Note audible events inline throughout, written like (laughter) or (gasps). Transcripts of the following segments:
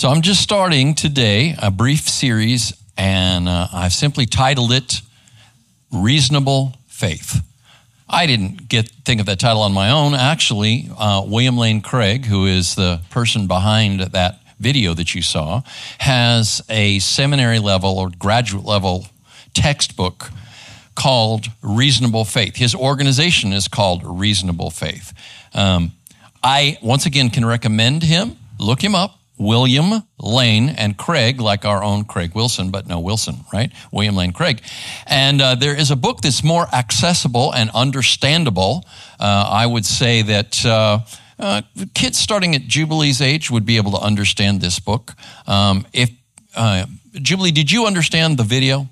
So I'm just starting today a brief series, and uh, I've simply titled it Reasonable Faith. I didn't get think of that title on my own. Actually, uh, William Lane Craig, who is the person behind that video that you saw, has a seminary level or graduate level textbook called Reasonable Faith. His organization is called Reasonable Faith. Um, I once again can recommend him. Look him up. William Lane and Craig, like our own Craig Wilson, but no Wilson, right? William Lane Craig. And uh, there is a book that's more accessible and understandable. Uh, I would say that uh, uh kids starting at Jubilee's age would be able to understand this book. Um, if uh, Jubilee, did you understand the video?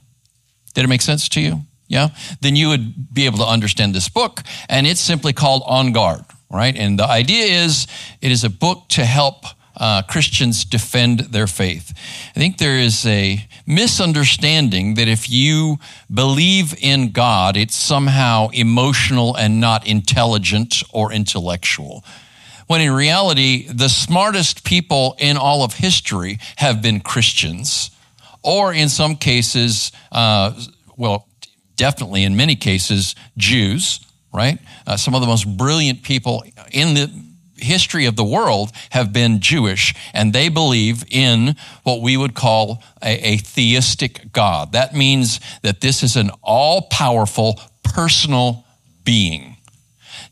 Did it make sense to you? Yeah? Then you would be able to understand this book. And it's simply called On Guard, right? And the idea is it is a book to help uh, Christians defend their faith. I think there is a misunderstanding that if you believe in God, it's somehow emotional and not intelligent or intellectual. When in reality, the smartest people in all of history have been Christians, or in some cases, uh, well, definitely in many cases, Jews, right? Uh, some of the most brilliant people in the history of the world have been Jewish, and they believe in what we would call a, a theistic God. That means that this is an all powerful, personal being.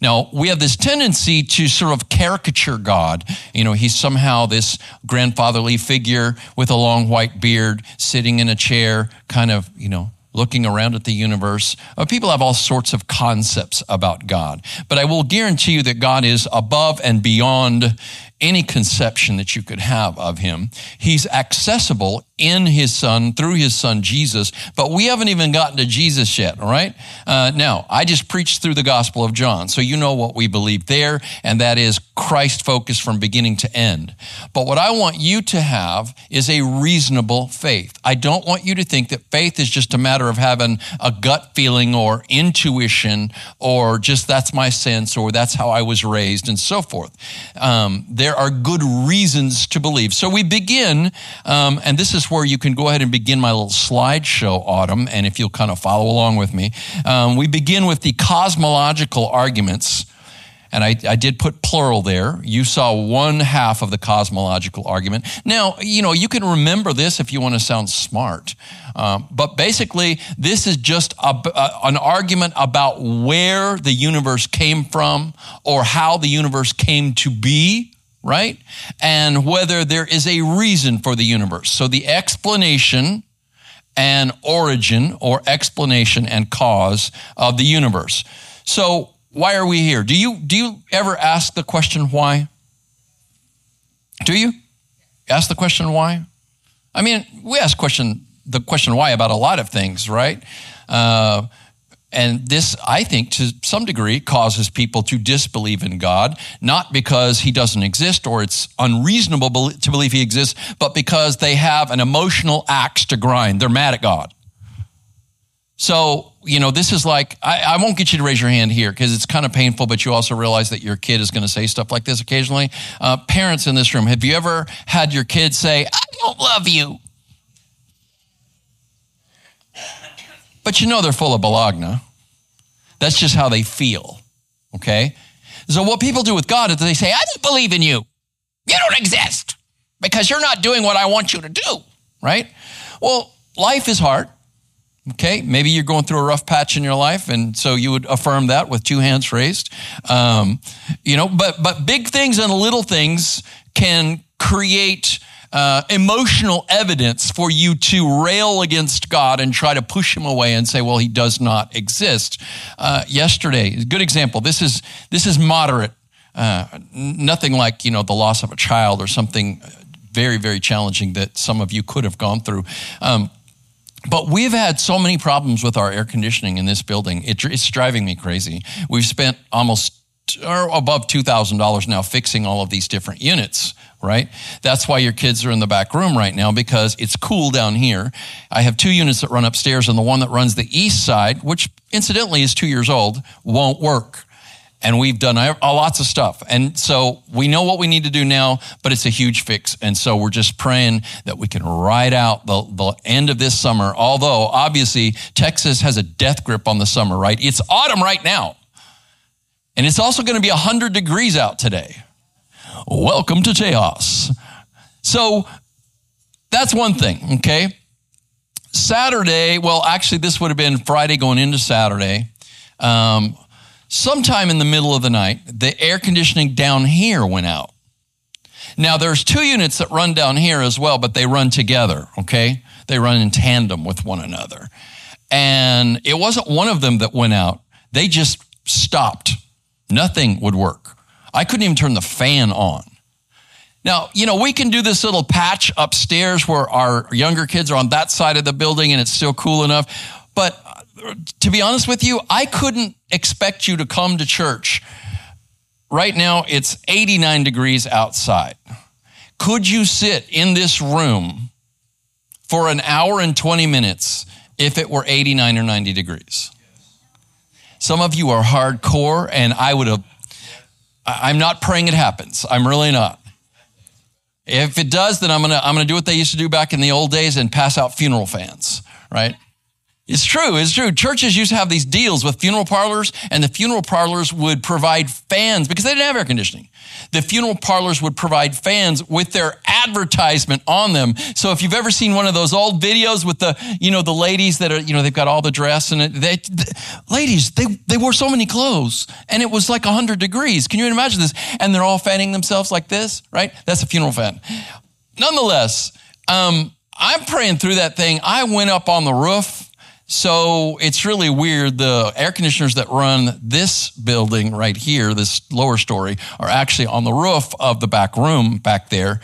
Now, we have this tendency to sort of caricature God. You know, he's somehow this grandfatherly figure with a long white beard sitting in a chair, kind of, you know, looking around at the universe. Uh, people have all sorts of concepts about God. But I will guarantee you that God is above and beyond any conception that you could have of him. He's accessible in his son, through his son Jesus, but we haven't even gotten to Jesus yet, all right? Uh, now, I just preached through the Gospel of John, so you know what we believe there, and that is Christ focused from beginning to end. But what I want you to have is a reasonable faith. I don't want you to think that faith is just a matter of having a gut feeling or intuition or just that's my sense or that's how I was raised and so forth. Um, there are good reasons to believe. So we begin, um, and this is where you can go ahead and begin my little slideshow, Autumn, and if you'll kind of follow along with me. Um, we begin with the cosmological arguments. And I, I, did put plural there. You saw one half of the cosmological argument. Now, you know, you can remember this if you want to sound smart. Um, but basically, this is just a, a, an argument about where the universe came from or how the universe came to be right? And whether there is a reason for the universe. So the explanation and origin or explanation and cause of the universe. So why are we here? Do you do you ever ask the question why? Do you? Ask the question why? I mean, we ask question the question why about a lot of things, right? Uh, and this, I think, to some degree, causes people to disbelieve in God, not because he doesn't exist or it's unreasonable to believe he exists, but because they have an emotional axe to grind. They're mad at God. So, you know, this is like, I, I won't get you to raise your hand here because it's kind of painful, but you also realize that your kid is going to say stuff like this occasionally. Uh, parents in this room, have you ever had your kid say, I don't love you? But you know they're full of balagna. That's just how they feel. Okay? So what people do with God is they say, I don't believe in you. You don't exist because you're not doing what I want you to do, right? Well, life is hard. Okay, maybe you're going through a rough patch in your life, and so you would affirm that with two hands raised. Um, you know, but but big things and little things can create uh, emotional evidence for you to rail against God and try to push him away and say, well, he does not exist. Uh, yesterday, good example. This is, this is moderate. Uh, nothing like, you know, the loss of a child or something very, very challenging that some of you could have gone through. Um, but we've had so many problems with our air conditioning in this building. It, it's driving me crazy. We've spent almost or above $2,000 now fixing all of these different units right? That's why your kids are in the back room right now because it's cool down here. I have two units that run upstairs, and the one that runs the east side, which incidentally is two years old, won't work. and we've done lots of stuff. And so we know what we need to do now, but it's a huge fix. And so we're just praying that we can ride out the, the end of this summer. Although obviously Texas has a death grip on the summer, right? It's autumn right now. And it's also going to be 100 degrees out today. Welcome to chaos. So that's one thing, okay? Saturday, well, actually, this would have been Friday going into Saturday. Um, sometime in the middle of the night, the air conditioning down here went out. Now, there's two units that run down here as well, but they run together, okay? They run in tandem with one another. And it wasn't one of them that went out, they just stopped. Nothing would work. I couldn't even turn the fan on. Now, you know, we can do this little patch upstairs where our younger kids are on that side of the building and it's still cool enough. But uh, to be honest with you, I couldn't expect you to come to church. Right now, it's 89 degrees outside. Could you sit in this room for an hour and 20 minutes if it were 89 or 90 degrees? Some of you are hardcore, and I would have, I'm not praying it happens. I'm really not. If it does, then I'm gonna I'm gonna do what they used to do back in the old days and pass out funeral fans, right? It's true. It's true. Churches used to have these deals with funeral parlors, and the funeral parlors would provide fans because they didn't have air conditioning. The funeral parlors would provide fans with their advertisement on them. So if you've ever seen one of those old videos with the, you know, the ladies that are, you know, they've got all the dress and it, they, the, ladies, they, they wore so many clothes and it was like 100 degrees. Can you imagine this? And they're all fanning themselves like this, right? That's a funeral fan. Nonetheless, um, I'm praying through that thing. I went up on the roof so it's really weird. The air conditioners that run this building right here, this lower story, are actually on the roof of the back room back there.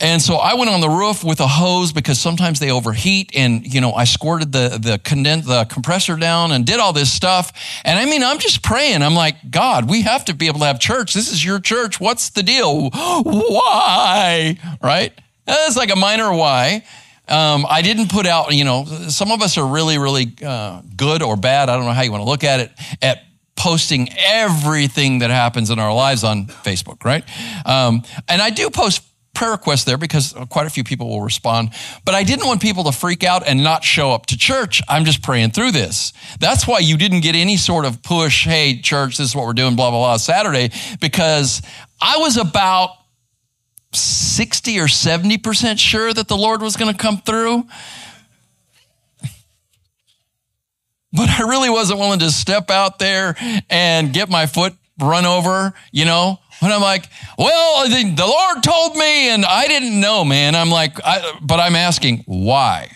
And so I went on the roof with a hose because sometimes they overheat and, you know, I squirted the, the condensed, the compressor down and did all this stuff. And I mean, I'm just praying. I'm like, God, we have to be able to have church. This is your church. What's the deal? (gasps) Why? Right? That's like a minor why. Um, I didn't put out, you know, some of us are really, really uh, good or bad. I don't know how you want to look at it, at posting everything that happens in our lives on Facebook, right? Um, and I do post prayer requests there because quite a few people will respond. But I didn't want people to freak out and not show up to church. I'm just praying through this. That's why you didn't get any sort of push, hey, church, this is what we're doing, blah, blah, blah, Saturday, because I was about 60 or 70% sure that the Lord was going to come through. But I really wasn't willing to step out there and get my foot run over, you know? And I'm like, well, the Lord told me, and I didn't know, man. I'm like, I, but I'm asking, why?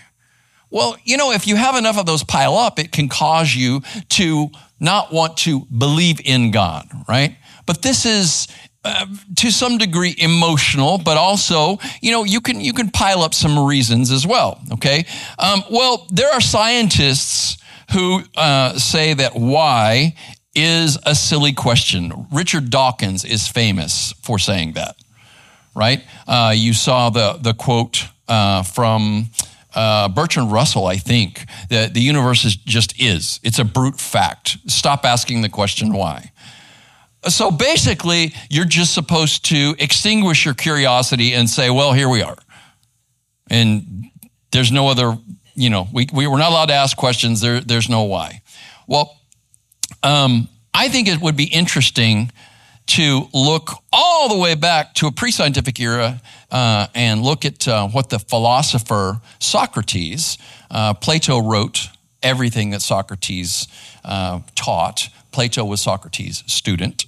Well, you know, if you have enough of those pile up, it can cause you to not want to believe in God, right? But this is uh, to some degree emotional, but also, you know, you can you can pile up some reasons as well. Okay, um, well, there are scientists who uh, say that why is a silly question. Richard Dawkins is famous for saying that. Right? Uh, you saw the the quote uh, from. Uh, Bertrand Russell, I think, that the universe is just is. It's a brute fact. Stop asking the question why. So basically, you're just supposed to extinguish your curiosity and say, well, here we are. And there's no other, you know, we, we were not allowed to ask questions. There, there's no why. Well, um, I think it would be interesting to look all the way back to a pre scientific era uh, and look at uh, what the philosopher Socrates, uh, Plato wrote everything that Socrates uh, taught. Plato was Socrates' student.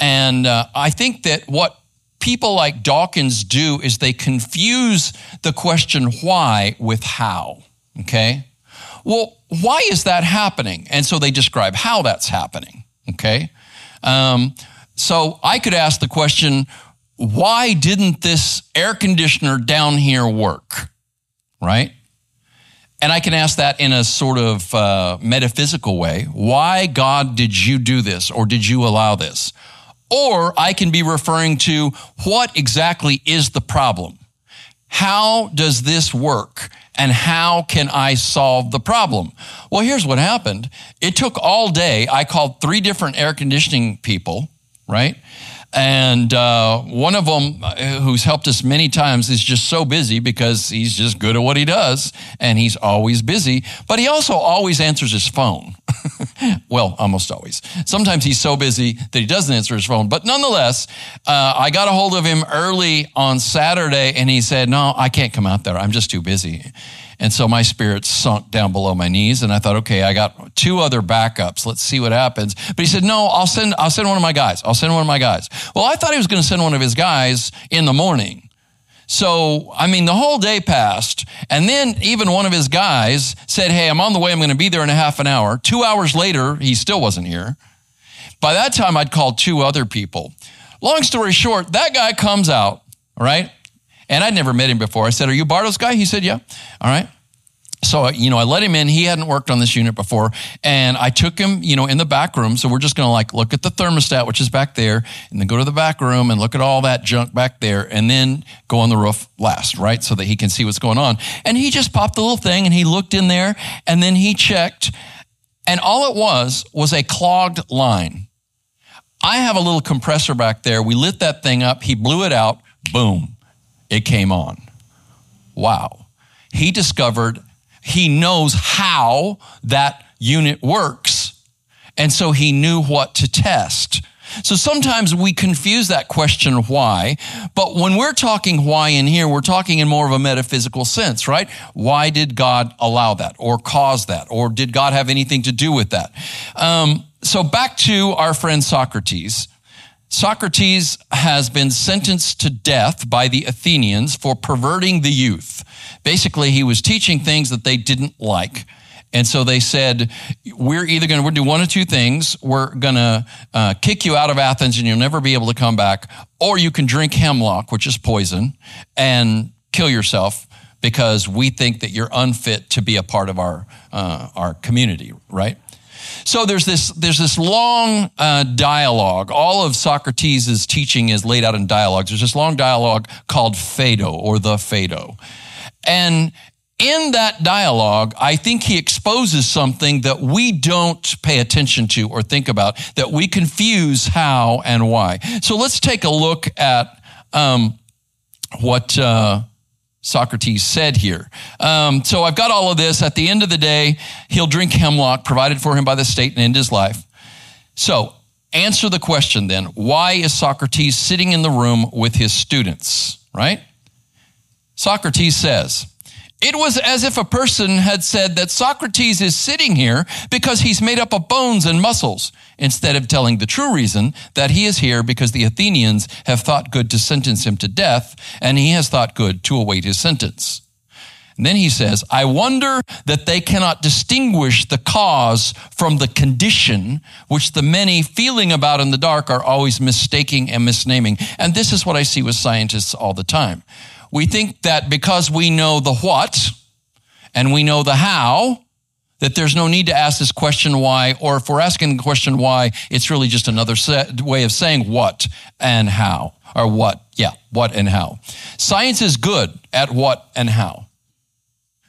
And uh, I think that what people like Dawkins do is they confuse the question why with how. Okay? Well, why is that happening? And so they describe how that's happening. Okay? Um, so I could ask the question why didn't this air conditioner down here work? Right? And I can ask that in a sort of uh, metaphysical way. Why, God, did you do this or did you allow this? Or I can be referring to what exactly is the problem? How does this work? and how can I solve the problem? Well, here's what happened. It took all day. I called three different air conditioning people, right? And uh, one of them, uh, who's helped us many times, is just so busy because he's just good at what he does and he's always busy. But he also always answers his phone. (laughs) well, almost always. Sometimes he's so busy that he doesn't answer his phone. But nonetheless, uh, I got a hold of him early on Saturday and he said, No, I can't come out there. I'm just too busy. And so my spirit sunk down below my knees and I thought, okay, I got two other backups. Let's see what happens. But he said, no, I'll send, I'll send one of my guys. I'll send one of my guys. Well, I thought he was going to send one of his guys in the morning. So, I mean, the whole day passed. And then even one of his guys said, Hey, I'm on the way. I'm going to be there in a half an hour. Two hours later, he still wasn't here. By that time, I'd called two other people. Long story short, that guy comes out, right? And I'd never met him before. I said, Are you Bartow's guy? He said, Yeah. All right. So, uh, you know, I let him in. He hadn't worked on this unit before. And I took him, you know, in the back room. So we're just going to like look at the thermostat, which is back there, and then go to the back room and look at all that junk back there, and then go on the roof last, right? So that he can see what's going on. And he just popped the little thing and he looked in there and then he checked. And all it was was a clogged line. I have a little compressor back there. We lit that thing up. He blew it out. Boom it came on. Wow. He discovered, he knows how that unit works. And so he knew what to test. So sometimes we confuse that question why, but when we're talking why in here, we're talking in more of a metaphysical sense, right? Why did God allow that or cause that? Or did God have anything to do with that? Um, so back to our friend Socrates. Socrates has been sentenced to death by the Athenians for perverting the youth. Basically, he was teaching things that they didn't like. And so they said, we're either going to do one of two things. We're going to uh, kick you out of Athens and you'll never be able to come back. Or you can drink hemlock, which is poison, and kill yourself because we think that you're unfit to be a part of our, uh, our community, right? So there's this, there's this long uh, dialogue. All of Socrates' teaching is laid out in dialogues. There's this long dialogue called Phaedo or the Phaedo. And in that dialogue, I think he exposes something that we don't pay attention to or think about, that we confuse how and why. So let's take a look at um, what uh, Socrates said here. Um, so I've got all of this. At the end of the day, he'll drink hemlock provided for him by the state and end his life. So answer the question then why is Socrates sitting in the room with his students, right? Socrates says, it was as if a person had said that Socrates is sitting here because he's made up of bones and muscles, instead of telling the true reason that he is here because the Athenians have thought good to sentence him to death, and he has thought good to await his sentence. And then he says, I wonder that they cannot distinguish the cause from the condition, which the many feeling about in the dark are always mistaking and misnaming. And this is what I see with scientists all the time. We think that because we know the what and we know the how, that there's no need to ask this question why, or if we're asking the question why, it's really just another way of saying what and how, or what, yeah, what and how. Science is good at what and how.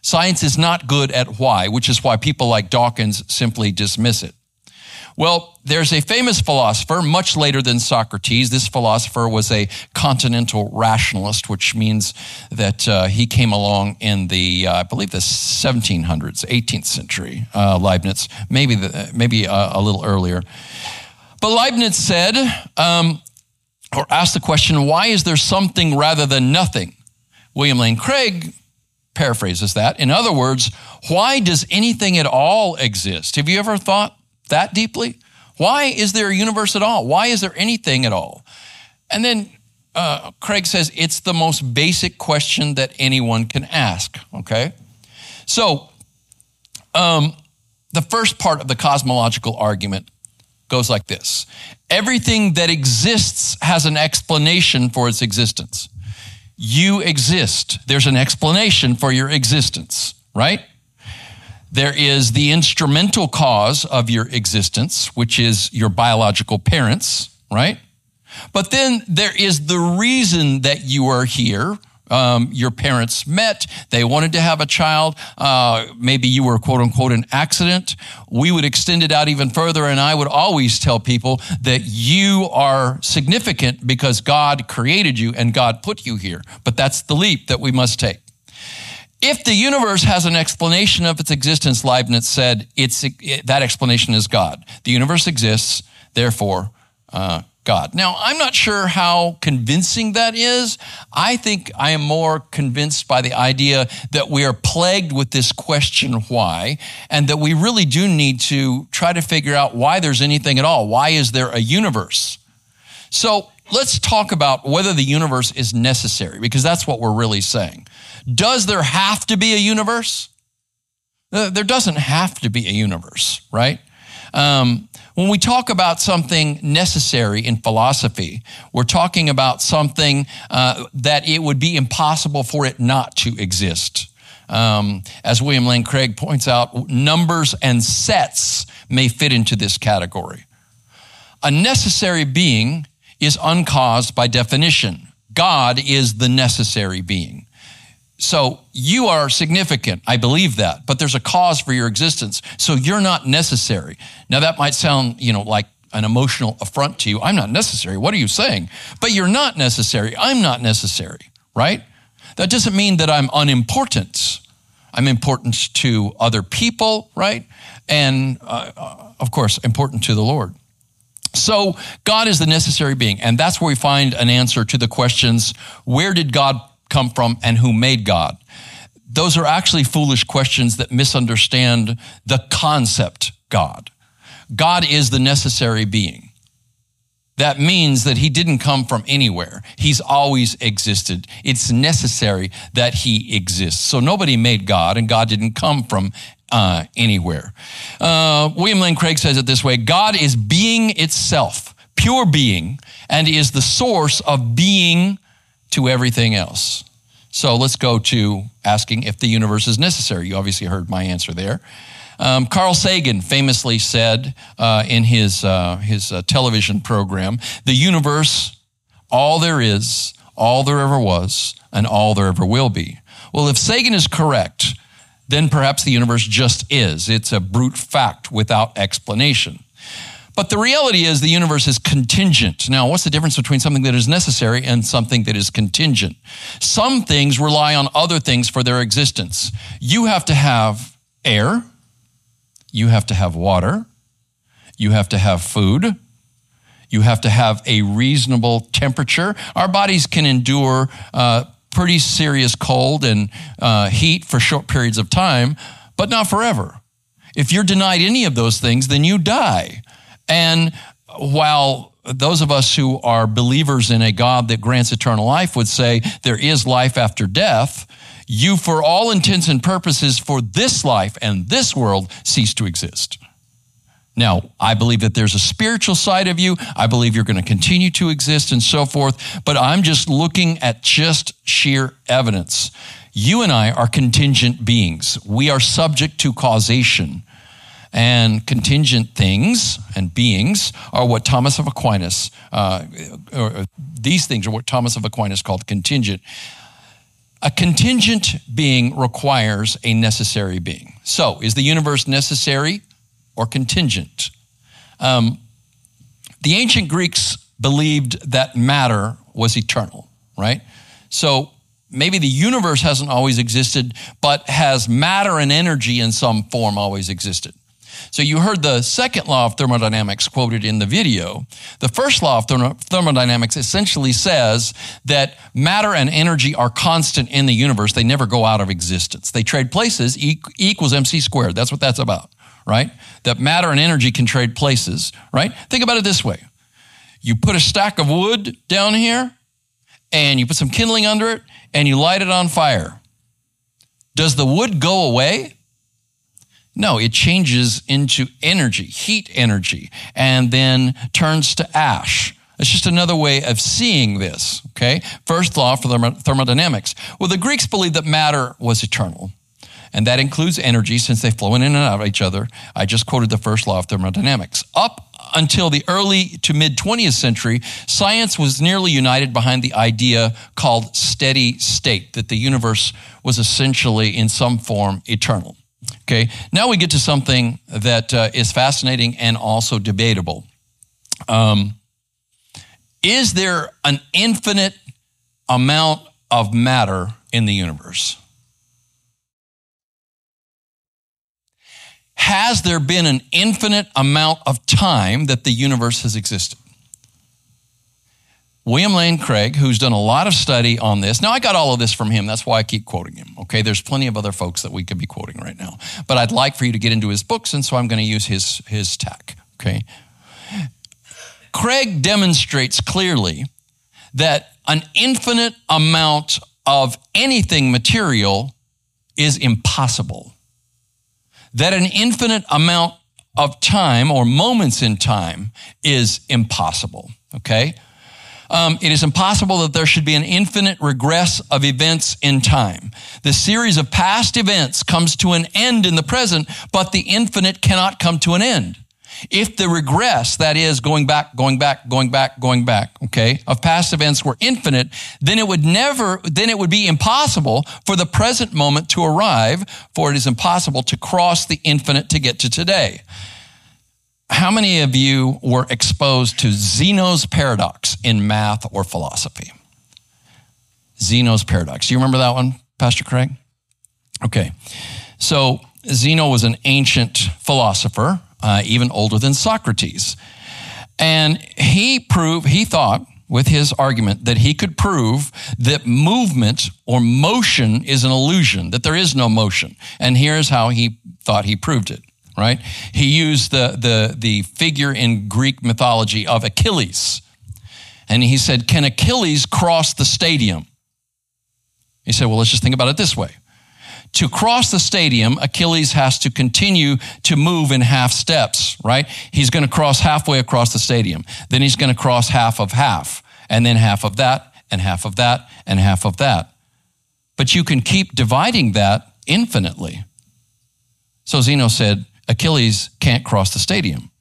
Science is not good at why, which is why people like Dawkins simply dismiss it. Well, there's a famous philosopher much later than Socrates. This philosopher was a continental rationalist, which means that uh, he came along in the, uh, I believe, the 1700s, 18th century. Uh, Leibniz, maybe the, maybe a, a, little earlier. But Leibniz said, um, or asked the question, why is there something rather than nothing? William Lane Craig paraphrases that. In other words, why does anything at all exist? Have you ever thought that deeply? Why is there a universe at all? Why is there anything at all? And then uh, Craig says it's the most basic question that anyone can ask, okay? So, um, the first part of the cosmological argument goes like this Everything that exists has an explanation for its existence. You exist, there's an explanation for your existence, right? There is the instrumental cause of your existence, which is your biological parents, right? But then there is the reason that you are here, um, your parents met, they wanted to have a child, uh, maybe you were quote unquote an accident. We would extend it out even further, and I would always tell people that you are significant because God created you and God put you here. But that's the leap that we must take. If the universe has an explanation of its existence, Leibniz said, it's, it, that explanation is God. The universe exists, therefore, uh, God. Now, I'm not sure how convincing that is. I think I am more convinced by the idea that we are plagued with this question, why, and that we really do need to try to figure out why there's anything at all. Why is there a universe? So let's talk about whether the universe is necessary, because that's what we're really saying. Does there have to be a universe? Uh, there doesn't have to be a universe, right? Um, when we talk about something necessary in philosophy, we're talking about something uh, that it would be impossible for it not to exist. Um, as William Lane Craig points out, numbers and sets may fit into this category. A necessary being is uncaused by definition. God is the necessary being. So you are significant. I believe that, but there's a cause for your existence. So you're not necessary. Now that might sound, you know, like an emotional affront to you. I'm not necessary. What are you saying? But you're not necessary. I'm not necessary, right? That doesn't mean that I'm unimportant. I'm important to other people, right? And uh, of course, important to the Lord. So God is the necessary being. And that's where we find an answer to the questions where did God come from and who made God? Those are actually foolish questions that misunderstand the concept God. God is the necessary being. That means that he didn't come from anywhere. He's always existed. It's necessary that he exists. So nobody made God, and God didn't come from uh, anywhere. Uh, William Lane Craig says it this way God is being itself, pure being, and is the source of being to everything else. So let's go to asking if the universe is necessary. You obviously heard my answer there. Um, Carl Sagan famously said uh, in his, uh, his uh, television program, the universe, all there is, all there ever was, and all there ever will be. Well, if Sagan is correct, then perhaps the universe just is. It's a brute fact without explanation. But the reality is the universe is contingent. Now, what's the difference between something that is necessary and something that is contingent? Some things rely on other things for their existence. You have to have air, you have to have water, you have to have food, you have to have a reasonable temperature. Our bodies can endure uh, pretty serious cold and uh, heat for short periods of time, but not forever. If you're denied any of those things, then you die. And while those of us who are believers in a God that grants eternal life would say there is life after death, you, for all intents and purposes, for this life and this world, cease to exist. Now, I believe that there's a spiritual side of you. I believe you're going to continue to exist and so forth, but I'm just looking at just sheer evidence. You and I are contingent beings. We are subject to causation. And contingent things and beings are what Thomas of Aquinas, uh, or these things are what Thomas of Aquinas called contingent. A contingent being requires a necessary being. So, is the universe necessary or contingent? Um, the ancient Greeks believed that matter was eternal, right? So, maybe the universe hasn't always existed, but has matter and energy in some form always existed. So you heard the second law of thermodynamics quoted in the video. The first law of thermodynamics essentially says that matter and energy are constant in the universe. They never go out of existence. They trade places, e equals mc squared. That's what that's about, right? That matter and energy can trade places, right? Think about it this way. You put a stack of wood down here and you put some kindling under it and you light it on fire. Does the wood go away? No, it changes into energy, heat energy, and then turns to ash. It's just another way of seeing this, okay? First law for thermodynamics. Well, the Greeks believed that matter was eternal, and that includes energy since they flow in and out of each other. I just quoted the first law of thermodynamics. Up until the early to mid 20th century, science was nearly united behind the idea called steady state, that the universe was essentially in some form eternal. Okay, now we get to something that uh, is fascinating and also debatable. Um, is there an infinite amount of matter in the universe? Has there been an infinite amount of time that the universe has existed? William Lane Craig, who's done a lot of study on this. Now, I got all of this from him. That's why I keep quoting him. Okay, there's plenty of other folks that we could be quoting right now. But I'd like for you to get into his books, and so I'm going to use his, his tack. Okay. Craig demonstrates clearly that an infinite amount of anything material is impossible. That an infinite amount of time or moments in time is impossible. Okay? Um, it is impossible that there should be an infinite regress of events in time. The series of past events comes to an end in the present, but the infinite cannot come to an end. If the regress, that is going back, going back, going back, going back, okay, of past events were infinite, then it would never, then it would be impossible for the present moment to arrive, for it is impossible to cross the infinite to get to today. How many of you were exposed to Zeno's paradox in math or philosophy? Zeno's paradox. Do you remember that one, Pastor Craig? Okay. So, Zeno was an ancient philosopher, uh, even older than Socrates. And he proved, he thought, with his argument, that he could prove that movement or motion is an illusion, that there is no motion. And here's how he thought he proved it right? He used the, the, the figure in Greek mythology of Achilles. And he said, Can Achilles cross the stadium? He said, Well, let's just think about it this way. To cross the stadium, Achilles has to continue to move in half steps, right? He's going to cross halfway across the stadium. Then he's going to cross half of half, and then half of that, and half of that, and half of that. But you can keep dividing that infinitely. So Zeno said, Achilles can't cross the stadium.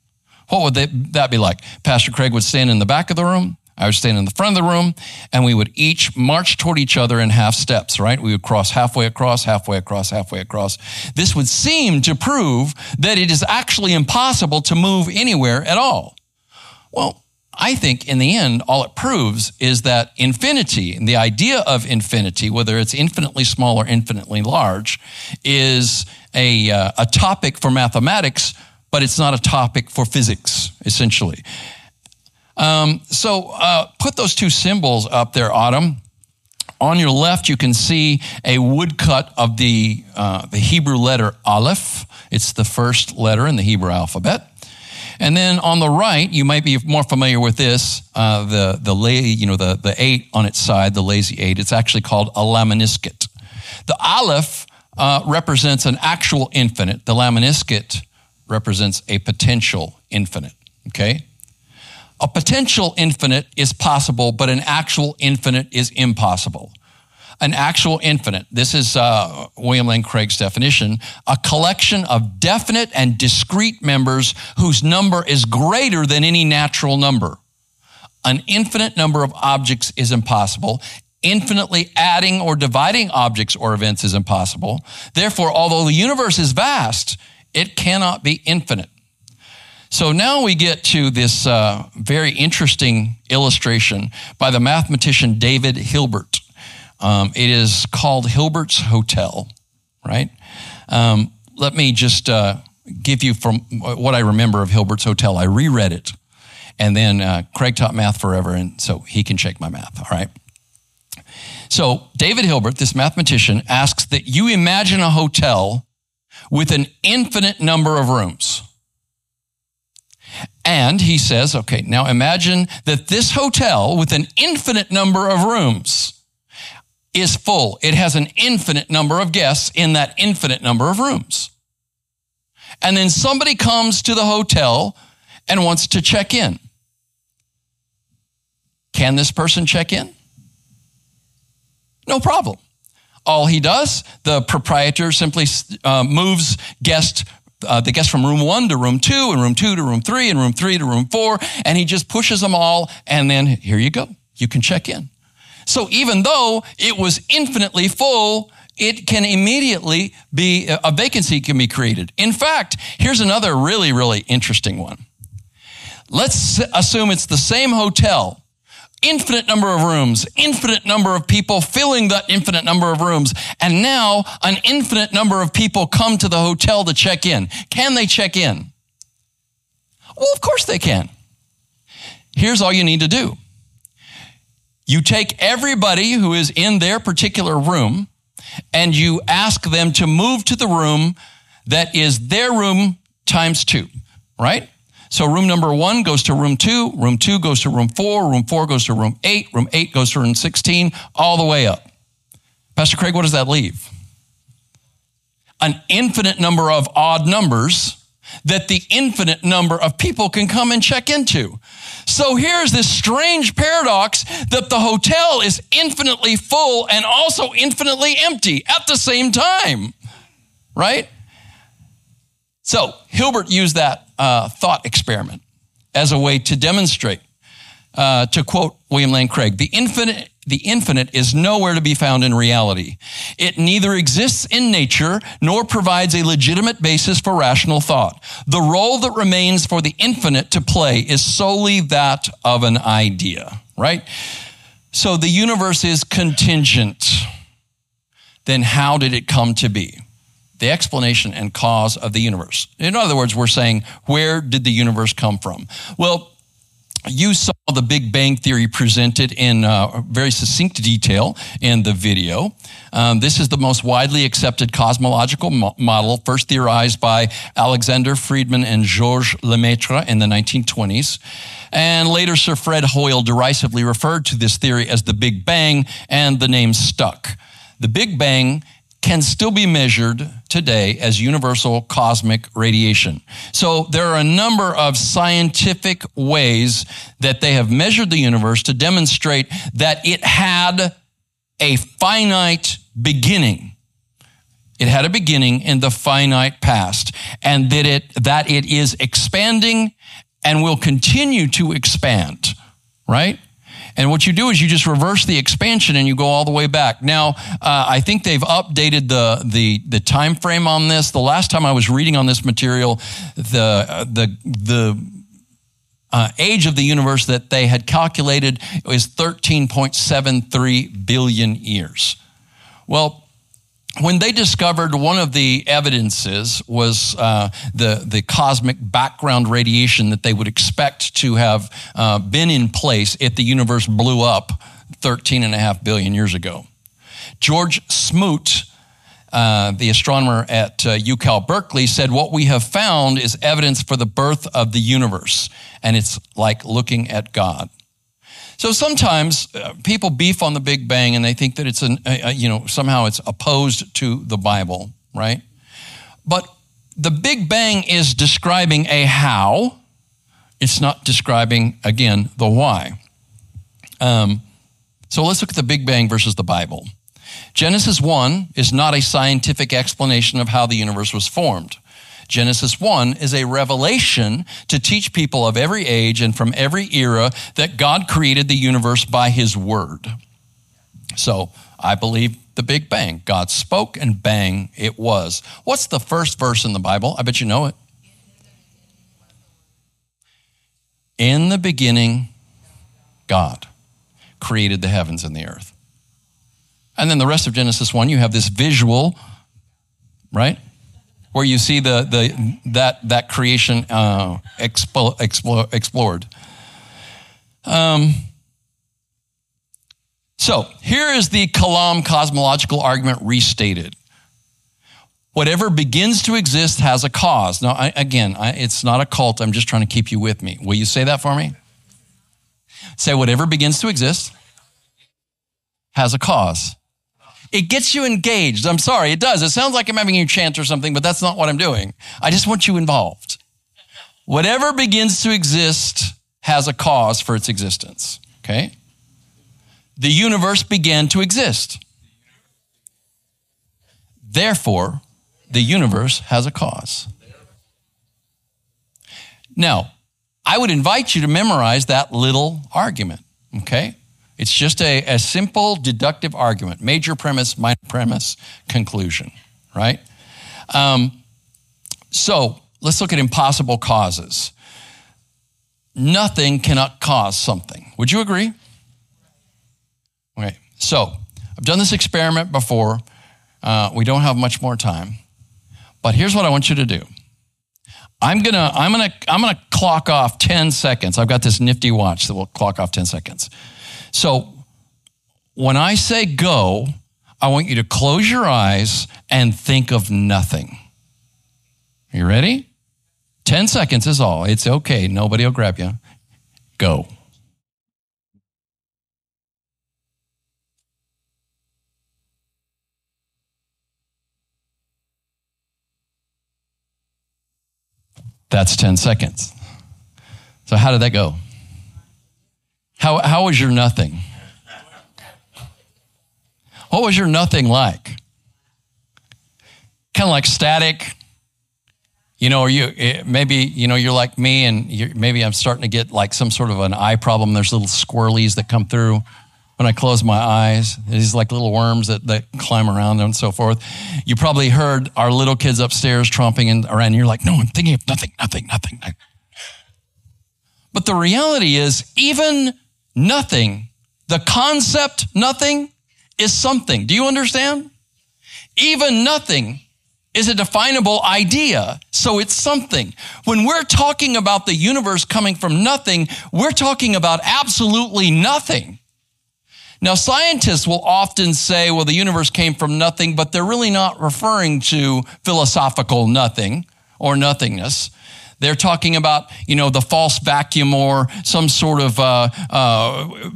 What would they, that be like? Pastor Craig would stand in the back of the room. I would stand in the front of the room, and we would each march toward each other in half steps, right? We would cross halfway across, halfway across, halfway across. This would seem to prove that it is actually impossible to move anywhere at all. Well, I think in the end, all it proves is that infinity, the idea of infinity, whether it's infinitely small or infinitely large, is a, uh, a topic for mathematics, but it's not a topic for physics, essentially. Um, so uh, put those two symbols up there, Autumn. On your left, you can see a woodcut of the, uh, the Hebrew letter Aleph. It's the first letter in the Hebrew alphabet. And then on the right, you might be more familiar with this, uh, the, the, la- you know, the, the eight on its side, the lazy eight. It's actually called a lemniscate. The aleph uh, represents an actual infinite. The lemniscate represents a potential infinite. Okay? A potential infinite is possible, but an actual infinite is impossible an actual infinite. This is uh, William Lane Craig's definition a collection of definite and discrete members whose number is greater than any natural number. An infinite number of objects is impossible. Infinitely adding or dividing objects or events is impossible. Therefore, although the universe is vast, it cannot be infinite. So now we get to this uh, very interesting illustration by the mathematician David Hilbert. Um, it is called Hilbert's Hotel, right? Um, let me just uh, give you from what I remember of Hilbert's Hotel. I reread it, and then uh, Craig taught math forever, and so he can check my math. All right. So David Hilbert, this mathematician, asks that you imagine a hotel with an infinite number of rooms. And he says, okay, now imagine that this hotel with an infinite number of rooms is full. It has an infinite number of guests in that infinite number of rooms. And then somebody comes to the hotel and wants to check in. Can this person check in? No problem. All he does, the proprietor simply uh, moves guest uh, the guests from room one to room two, and room two to room three, and room three to room four, and he just pushes them all, and then here you go. You can check in. So even though it was infinitely full, it can immediately be uh, a vacancy can be created. In fact, here's another really, really interesting one. Let's assume it's the same hotel, infinite number of rooms, infinite number of people filling that infinite number of rooms. And now an infinite number of people come to the hotel to check in. Can they check in? Well, of course they can. Here's all you need to do. You take everybody who is in their particular room and you ask them to move to the room that is their room times two, right? So room number one goes to room two, room two goes to room four, room four goes to room eight, room eight goes to room 16, all the way up. Pastor Craig, what does that leave? An infinite number of odd numbers that the infinite number of people can come and check into. So here's this strange paradox that the hotel is infinitely full and also infinitely empty at the same time, right? So Hilbert used that uh, thought experiment as a way to demonstrate, uh, to quote William Lane Craig, the infinite, the infinite is nowhere to be found in reality. It neither exists in nature nor provides a legitimate basis for rational thought. The role that remains for the infinite to play is solely that of an idea, right? So the universe is contingent. Then how did it come to be? the explanation and cause of the universe. In other words, we're saying, where did the universe come from? Well, you saw the Big Bang Theory presented in uh, very succinct detail in the video. Um, this is the most widely accepted cosmological mo- model, first theorized by Alexander Friedmann and Georges Lemaitre in the 1920s. And later, Sir Fred Hoyle derisively referred to this theory as the Big Bang, and the name stuck. The Big Bang can still be measured today as universal cosmic radiation. So there are a number of scientific ways that they have measured the universe to demonstrate that it had a finite beginning. It had a beginning in the finite past and that it, that it is expanding and will continue to expand, right? And what you do is you just reverse the expansion and you go all the way back. Now, uh, I think they've updated the, the, the time frame on this. The last time I was reading on this material, the, uh, the, the, uh, age of the universe that they had calculated was 13.73 billion years. Well, when they discovered one of the evidences was uh, the, the cosmic background radiation that they would expect to have uh, been in place if the universe blew up 13 and a half billion years ago. George Smoot, uh, the astronomer at uh, UCal Berkeley, said, What we have found is evidence for the birth of the universe, and it's like looking at God. So sometimes uh, people beef on the Big Bang and they think that it's an, uh, you know, somehow it's opposed to the Bible, right? But the Big Bang is describing a how. It's not describing, again, the why. Um, so let's look at the Big Bang versus the Bible. Genesis 1 is not a scientific explanation of how the universe was formed. Genesis 1 is a revelation to teach people of every age and from every era that God created the universe by his word. So I believe the Big Bang. God spoke and bang, it was. What's the first verse in the Bible? I bet you know it. In the beginning, God created the heavens and the earth. And then the rest of Genesis 1, you have this visual, right? Where you see the, the, that, that creation uh, expo, explore, explored. Um, so here is the Kalam cosmological argument restated. Whatever begins to exist has a cause. Now, I, again, I, it's not a cult. I'm just trying to keep you with me. Will you say that for me? Say, whatever begins to exist has a cause. It gets you engaged. I'm sorry, it does. It sounds like I'm having you chant or something, but that's not what I'm doing. I just want you involved. Whatever begins to exist has a cause for its existence. Okay? The universe began to exist. Therefore, the universe has a cause. Now, I would invite you to memorize that little argument, okay? It's just a, a simple deductive argument major premise, minor premise, conclusion, right? Um, so let's look at impossible causes. Nothing cannot cause something. Would you agree? Okay, so I've done this experiment before. Uh, we don't have much more time, but here's what I want you to do. I'm gonna, I'm gonna, I'm gonna clock off 10 seconds. I've got this nifty watch that will clock off 10 seconds. So when I say go, I want you to close your eyes and think of nothing. You ready? 10 seconds is all. It's okay. Nobody will grab you. Go. That's 10 seconds. So, how did that go? How, how was your nothing? What was your nothing like? Kind of like static. You know, you eh, maybe you know you're like me, and maybe I'm starting to get like some sort of an eye problem. There's little squirrelies that come through when I close my eyes. These like little worms that, that climb around and so forth. You probably heard our little kids upstairs tromping and around. And you're like, no, I'm thinking of nothing, nothing, nothing. But the reality is, even nothing, the concept nothing is something. Do you understand? Even nothing is a definable idea. So it's something. When we're talking about the universe coming from nothing, we're talking about absolutely nothing. Now, scientists will often say, well, the universe came from nothing, but they're really not referring to philosophical nothing or nothingness. They're talking about, you know, the false vacuum or some sort of uh, uh,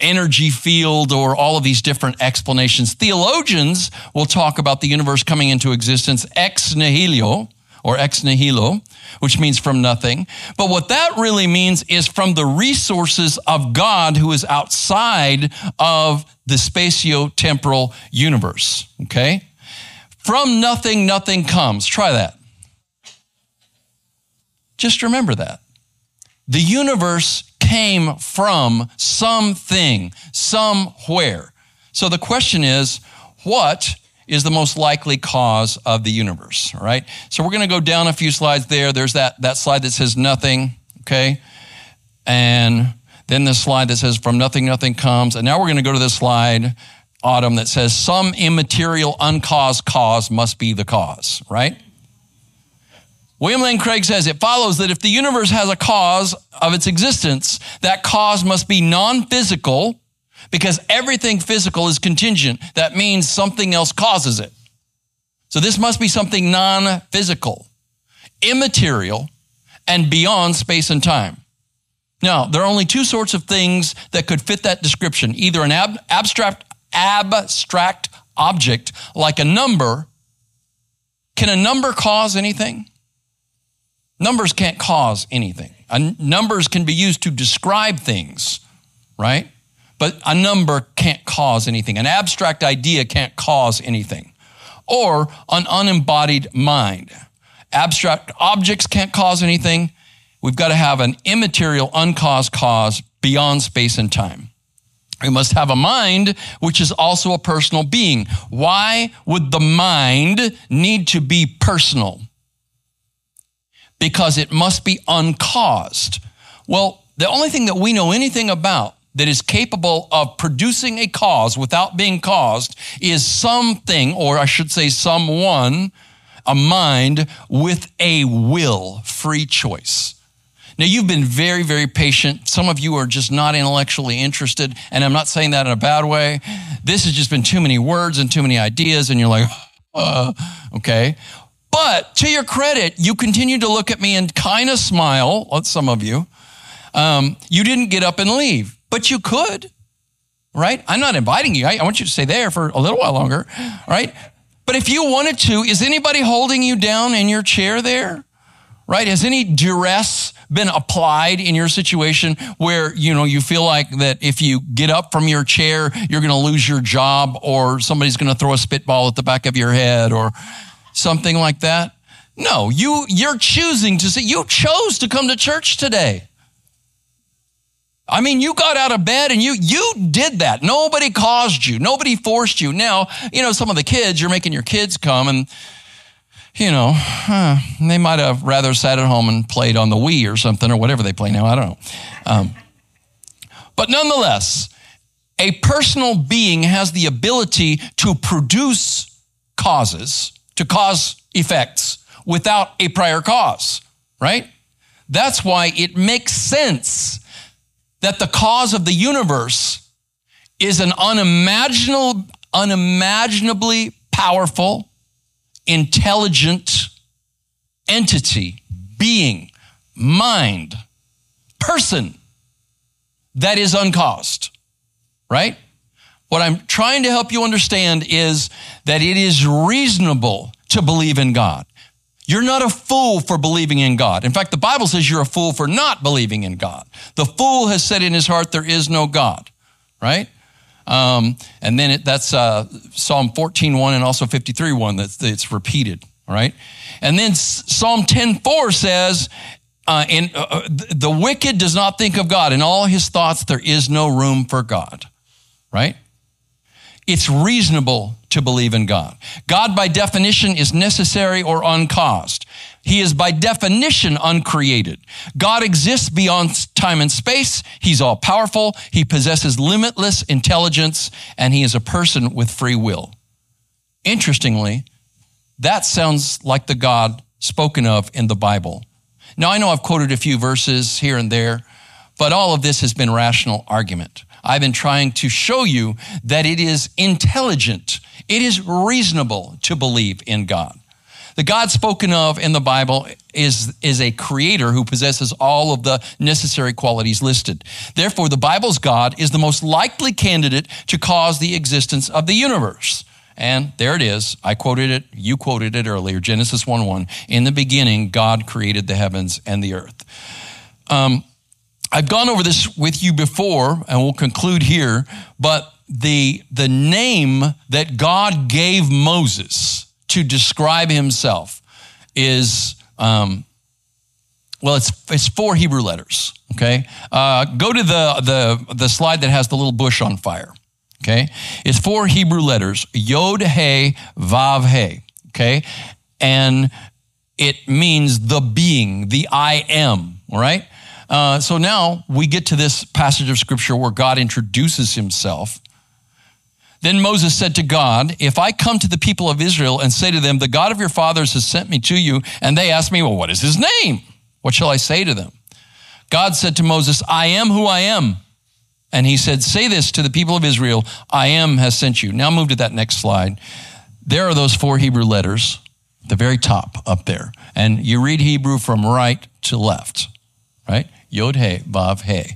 energy field or all of these different explanations. Theologians will talk about the universe coming into existence ex nihilo or ex nihilo, which means from nothing. But what that really means is from the resources of God who is outside of the spatio-temporal universe. Okay? From nothing, nothing comes. Try that. Just remember that. The universe came from something, somewhere. So the question is, what is the most likely cause of the universe, right? So we're going to go down a few slides there. There's that, that slide that says nothing, okay? And then this slide that says from nothing, nothing comes. And now we're going to go to this slide, Autumn, that says some immaterial uncaused cause must be the cause, right? William Lane Craig says it follows that if the universe has a cause of its existence, that cause must be non physical because everything physical is contingent. That means something else causes it. So this must be something non physical, immaterial, and beyond space and time. Now, there are only two sorts of things that could fit that description either an ab- abstract, abstract object like a number. Can a number cause anything? Numbers can't cause anything. numbers can be used to describe things, right? But a number can't cause anything. An abstract idea can't cause anything. Or an unembodied mind. Abstract objects can't cause anything. We've got to have an immaterial, uncaused cause beyond space and time. We must have a mind which is also a personal being. Why would the mind need to be personal? Because it must be uncaused. Well, the only thing that we know anything about that is capable of producing a cause without being caused is something, or I should say, someone, a mind with a will, free choice. Now, you've been very, very patient. Some of you are just not intellectually interested, and I'm not saying that in a bad way. This has just been too many words and too many ideas, and you're like, uh, okay. But to your credit, you continue to look at me and kind of smile, some of you. Um, you didn't get up and leave, but you could, right? I'm not inviting you. I, I want you to stay there for a little while longer, right? But if you wanted to, is anybody holding you down in your chair there? Right? Has any duress been applied in your situation where, you know, you feel like that if you get up from your chair, you're going to lose your job or somebody's going to throw a spitball at the back of your head or something like that. No, you, you're choosing to see, you chose to come to church today. I mean, you got out of bed and you you did that. Nobody caused you. Nobody forced you. Now, you know, some of the kids, you're making your kids come and you know, huh, they might have rather sat at home and played on the Wii or something or whatever they play now. I don't know. Um, but nonetheless, a personal being has the ability to produce causes, to cause effects without a prior cause, right? That's why it makes sense that the cause of the universe is an unimaginable, unimaginably powerful, intelligent entity, being, mind, person that is uncaused, right? What I'm trying to help you understand is that it is reasonable to believe in God. You're not a fool for believing in God. In fact, the Bible says you're a fool for not believing in God. The fool has said in his heart, there is no God, right? Um, and then it, that's uh, Psalm 14.1 and also 53.1 that's, that's repeated, right? And then Psalm 10.4 says, uh, in, uh, uh the wicked does not think of God. In all his thoughts, there is no room for God, right? It's reasonable to believe in God. God, by definition, is necessary or uncaused. He is by definition uncreated. God exists beyond time and space. He's all powerful. He possesses limitless intelligence and he is a person with free will. Interestingly, that sounds like the God spoken of in the Bible. Now, I know I've quoted a few verses here and there, but all of this has been rational argument. I've been trying to show you that it is intelligent, it is reasonable to believe in God. The God spoken of in the Bible is, is a creator who possesses all of the necessary qualities listed. Therefore, the Bible's God is the most likely candidate to cause the existence of the universe. And there it is. I quoted it. You quoted it earlier. Genesis 1 1. In the beginning, God created the heavens and the earth. Um, I've gone over this with you before, and we'll conclude here, but the, the name that God gave Moses to describe himself is, um, well, it's, it's four Hebrew letters, okay? Uh, go to the, the, the slide that has the little bush on fire, okay? It's four Hebrew letters, Yod, He, Vav, He, okay? And it means the being, the I am, all right? Uh, so now we get to this passage of scripture where God introduces himself. Then Moses said to God, If I come to the people of Israel and say to them, The God of your fathers has sent me to you, and they ask me, Well, what is his name? What shall I say to them? God said to Moses, I am who I am. And he said, Say this to the people of Israel, I am has sent you. Now move to that next slide. There are those four Hebrew letters, the very top up there. And you read Hebrew from right to left, right? Yod He, Vav He.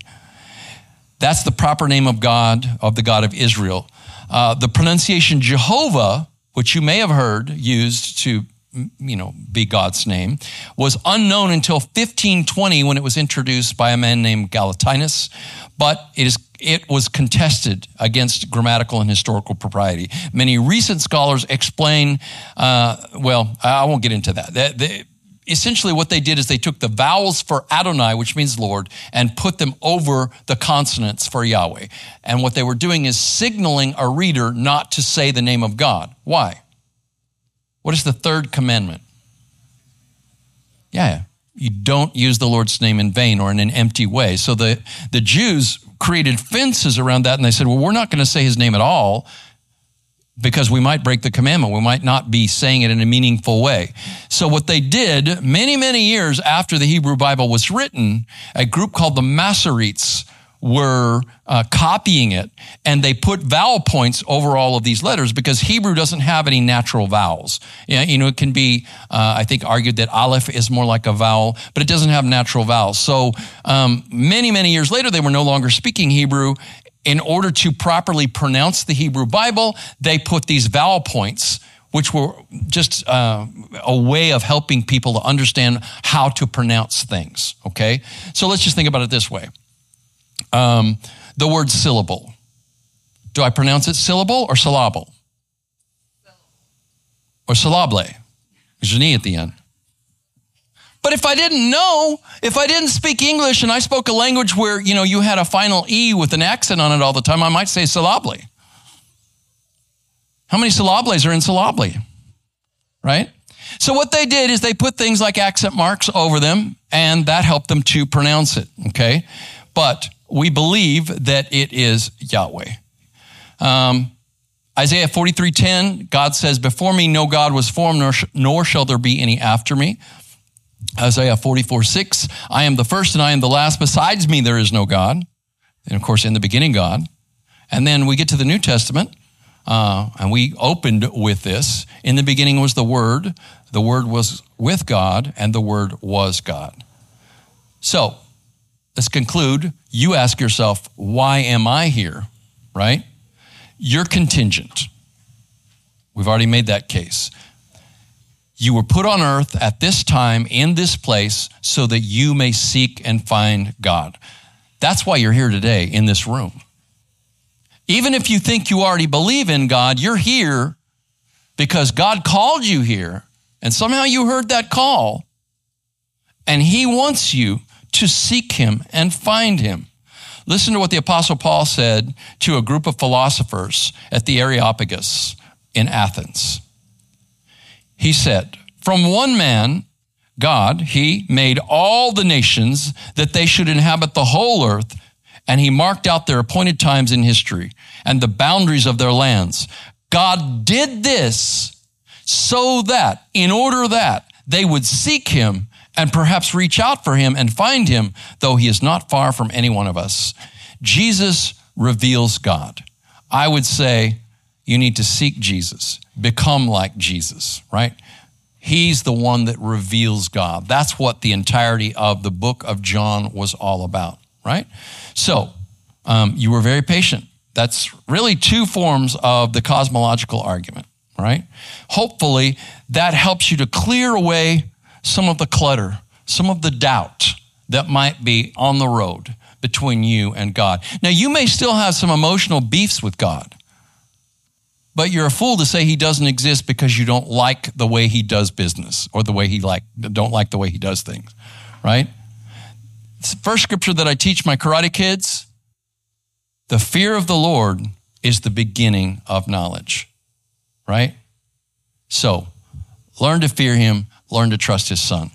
That's the proper name of God, of the God of Israel. Uh, the pronunciation Jehovah, which you may have heard used to you know, be God's name, was unknown until 1520 when it was introduced by a man named Galatinus, but it is it was contested against grammatical and historical propriety. Many recent scholars explain, uh, well, I won't get into that. They, essentially what they did is they took the vowels for Adonai, which means Lord, and put them over the consonants for Yahweh. And what they were doing is signaling a reader not to say the name of God. Why? What is the third commandment? Yeah, you don't use the Lord's name in vain or in an empty way. So the, the Jews created fences around that and they said, well, we're not going to say his name at all because we might break the commandment. We might not be saying it in a meaningful way. So what they did many, many years after the Hebrew Bible was written, a group called the Masoretes were uh, copying it and they put vowel points over all of these letters because Hebrew doesn't have any natural vowels. You know, it can be, uh, I think, argued that Aleph is more like a vowel, but it doesn't have natural vowels. So um, many, many years later, they were no longer speaking Hebrew in order to properly pronounce the Hebrew Bible, they put these vowel points, which were just uh, a way of helping people to understand how to pronounce things. Okay? So let's just think about it this way um, the word syllable. Do I pronounce it syllable or syllable? Or syllable? There's an E at the end. But if I didn't know, if I didn't speak English and I spoke a language where, you know, you had a final E with an accent on it all the time, I might say syllably. How many syllables are in syllably? Right? So what they did is they put things like accent marks over them and that helped them to pronounce it. Okay. But we believe that it is Yahweh. Um, Isaiah 43:10, God says, "Before me no God was formed, nor, sh- nor shall there be any after me." Isaiah 44, 6, I am the first and I am the last. Besides me there is no God. And of course, in the beginning, God. And then we get to the New Testament, uh, and we opened with this. In the beginning was the Word. The Word was with God, and the Word was God. So let's conclude. You ask yourself, why am I here? Right? You're contingent. We've already made that case. You were put on earth at this time in this place so that you may seek and find God. That's why you're here today in this room. Even if you think you already believe in God, you're here because God called you here and somehow you heard that call and He wants you to seek Him and find Him. Listen to what the Apostle Paul said to a group of philosophers at the Areopagus in Athens. He said, From one man, God, he made all the nations that they should inhabit the whole earth, and he marked out their appointed times in history and the boundaries of their lands. God did this so that, in order that they would seek him and perhaps reach out for him and find him, though he is not far from any one of us. Jesus reveals God. I would say you need to seek Jesus, become like Jesus, right? He's the one that reveals God. That's what the entirety of the book of John was all about, right? So, um, you were very patient. That's really two forms of the cosmological argument, right? Hopefully, that helps you to clear away some of the clutter, some of the doubt that might be on the road between you and God. Now, you may still have some emotional beefs with God, but you're a fool to say he doesn't exist because you don't like the way he does business or the way he like don't like the way he does things, right? First scripture that I teach my karate kids, the fear of the Lord is the beginning of knowledge, right? So, learn to fear him learn to trust his son.